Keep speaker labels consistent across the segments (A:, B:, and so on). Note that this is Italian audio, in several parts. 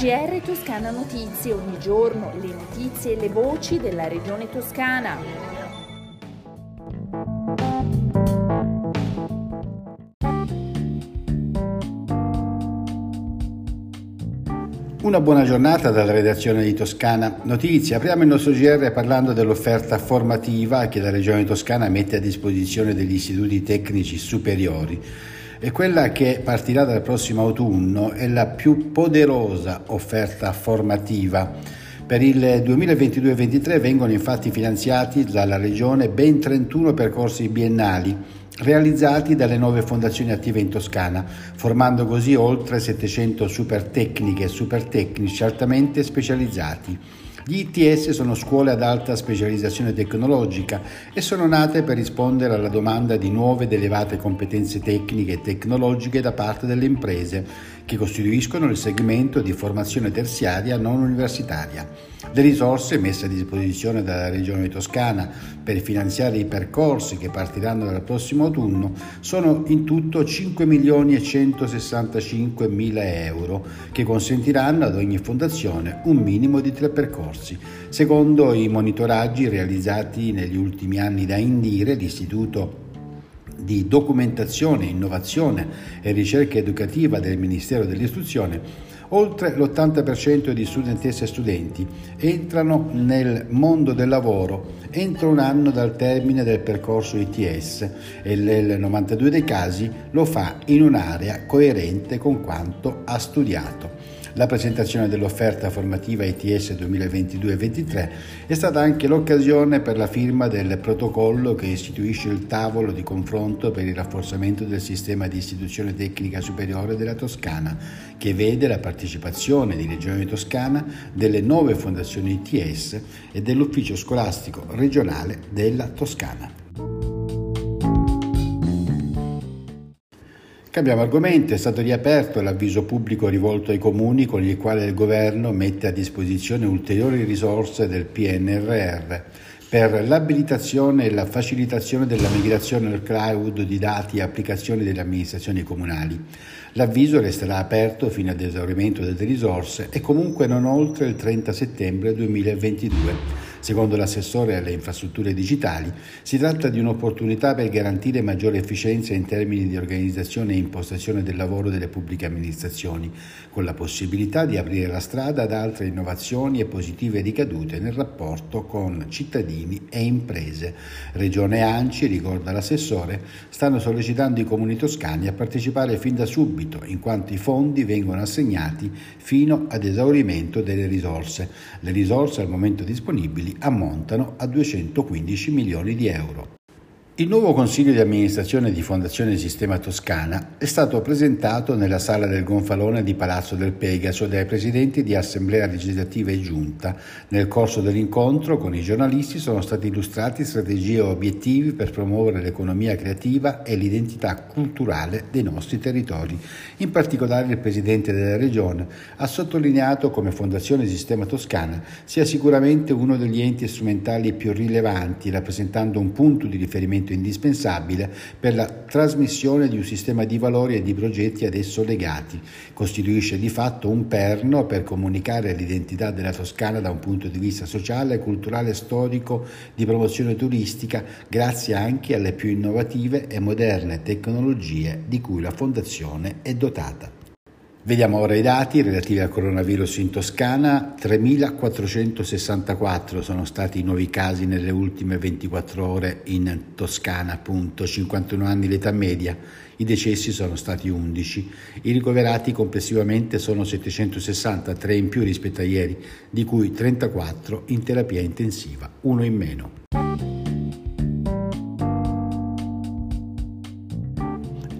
A: GR Toscana Notizie, ogni giorno le notizie e le voci della regione toscana.
B: Una buona giornata dalla redazione di Toscana Notizie. Apriamo il nostro GR parlando dell'offerta formativa che la Regione Toscana mette a disposizione degli istituti tecnici superiori e quella che partirà dal prossimo autunno è la più poderosa offerta formativa. Per il 2022-2023 vengono infatti finanziati dalla Regione ben 31 percorsi biennali realizzati dalle nuove fondazioni attive in Toscana, formando così oltre 700 super tecniche e super tecnici altamente specializzati. Gli ITS sono scuole ad alta specializzazione tecnologica e sono nate per rispondere alla domanda di nuove ed elevate competenze tecniche e tecnologiche da parte delle imprese che costituiscono il segmento di formazione terziaria non universitaria. Le risorse messe a disposizione dalla Regione Toscana per finanziare i percorsi che partiranno dal prossimo autunno sono in tutto 5 milioni e 165 mila euro che consentiranno ad ogni fondazione un minimo di tre percorsi. Secondo i monitoraggi realizzati negli ultimi anni da Indire, l'Istituto di documentazione, innovazione e ricerca educativa del Ministero dell'Istruzione, oltre l'80% di studentesse e studenti entrano nel mondo del lavoro entro un anno dal termine del percorso ITS e nel 92 dei casi lo fa in un'area coerente con quanto ha studiato. La presentazione dell'offerta formativa ITS 2022-23 è stata anche l'occasione per la firma del protocollo che istituisce il tavolo di confronto per il rafforzamento del sistema di istituzione tecnica superiore della Toscana, che vede la partecipazione di Regione Toscana delle nuove fondazioni ITS e dell'ufficio scolastico regionale della Toscana. Cambiamo argomento, è stato riaperto l'avviso pubblico rivolto ai comuni con il quale il governo mette a disposizione ulteriori risorse del PNRR per l'abilitazione e la facilitazione della migrazione al cloud di dati e applicazioni delle amministrazioni comunali. L'avviso resterà aperto fino ad esaurimento delle risorse e comunque non oltre il 30 settembre 2022. Secondo l'assessore alle infrastrutture digitali, si tratta di un'opportunità per garantire maggiore efficienza in termini di organizzazione e impostazione del lavoro delle pubbliche amministrazioni, con la possibilità di aprire la strada ad altre innovazioni e positive ricadute nel rapporto con cittadini e imprese. Regione Anci, ricorda l'assessore, stanno sollecitando i comuni toscani a partecipare fin da subito, in quanto i fondi vengono assegnati fino ad esaurimento delle risorse. Le risorse al momento disponibili ammontano a 215 milioni di euro. Il nuovo consiglio di amministrazione di Fondazione Sistema Toscana è stato presentato nella sala del Gonfalone di Palazzo del Pegaso dai presidenti di Assemblea legislativa e Giunta. Nel corso dell'incontro con i giornalisti sono stati illustrati strategie e obiettivi per promuovere l'economia creativa e l'identità culturale dei nostri territori. In particolare il presidente della Regione ha sottolineato come Fondazione Sistema Toscana sia sicuramente uno degli enti strumentali più rilevanti, rappresentando un punto di riferimento strumento indispensabile per la trasmissione di un sistema di valori e di progetti ad esso legati. Costituisce di fatto un perno per comunicare l'identità della Toscana da un punto di vista sociale, culturale storico di promozione turistica, grazie anche alle più innovative e moderne tecnologie di cui la Fondazione è dotata. Vediamo ora i dati relativi al coronavirus in Toscana. 3.464 sono stati i nuovi casi nelle ultime 24 ore in Toscana, appunto, 51 anni l'età media. I decessi sono stati 11. I ricoverati complessivamente sono 760, 3 in più rispetto a ieri, di cui 34 in terapia intensiva, uno in meno.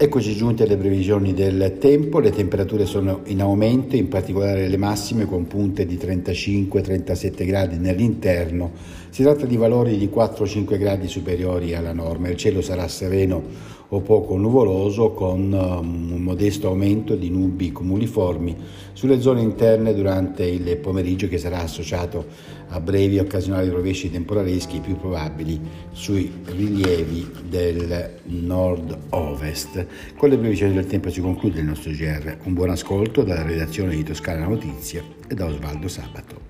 B: Eccoci giunti alle previsioni del tempo, le temperature sono in aumento, in particolare le massime con punte di 35-37 gradi nell'interno. Si tratta di valori di 4-5 gradi superiori alla norma. Il cielo sarà sereno o poco nuvoloso con um, un modesto aumento di nubi cumuliformi sulle zone interne durante il pomeriggio che sarà associato a brevi e occasionali rovesci temporaleschi più probabili sui rilievi del nord-ovest. Con le previsioni del tempo si conclude il nostro GR. Un buon ascolto dalla redazione di Toscana Notizie e da Osvaldo Sabato.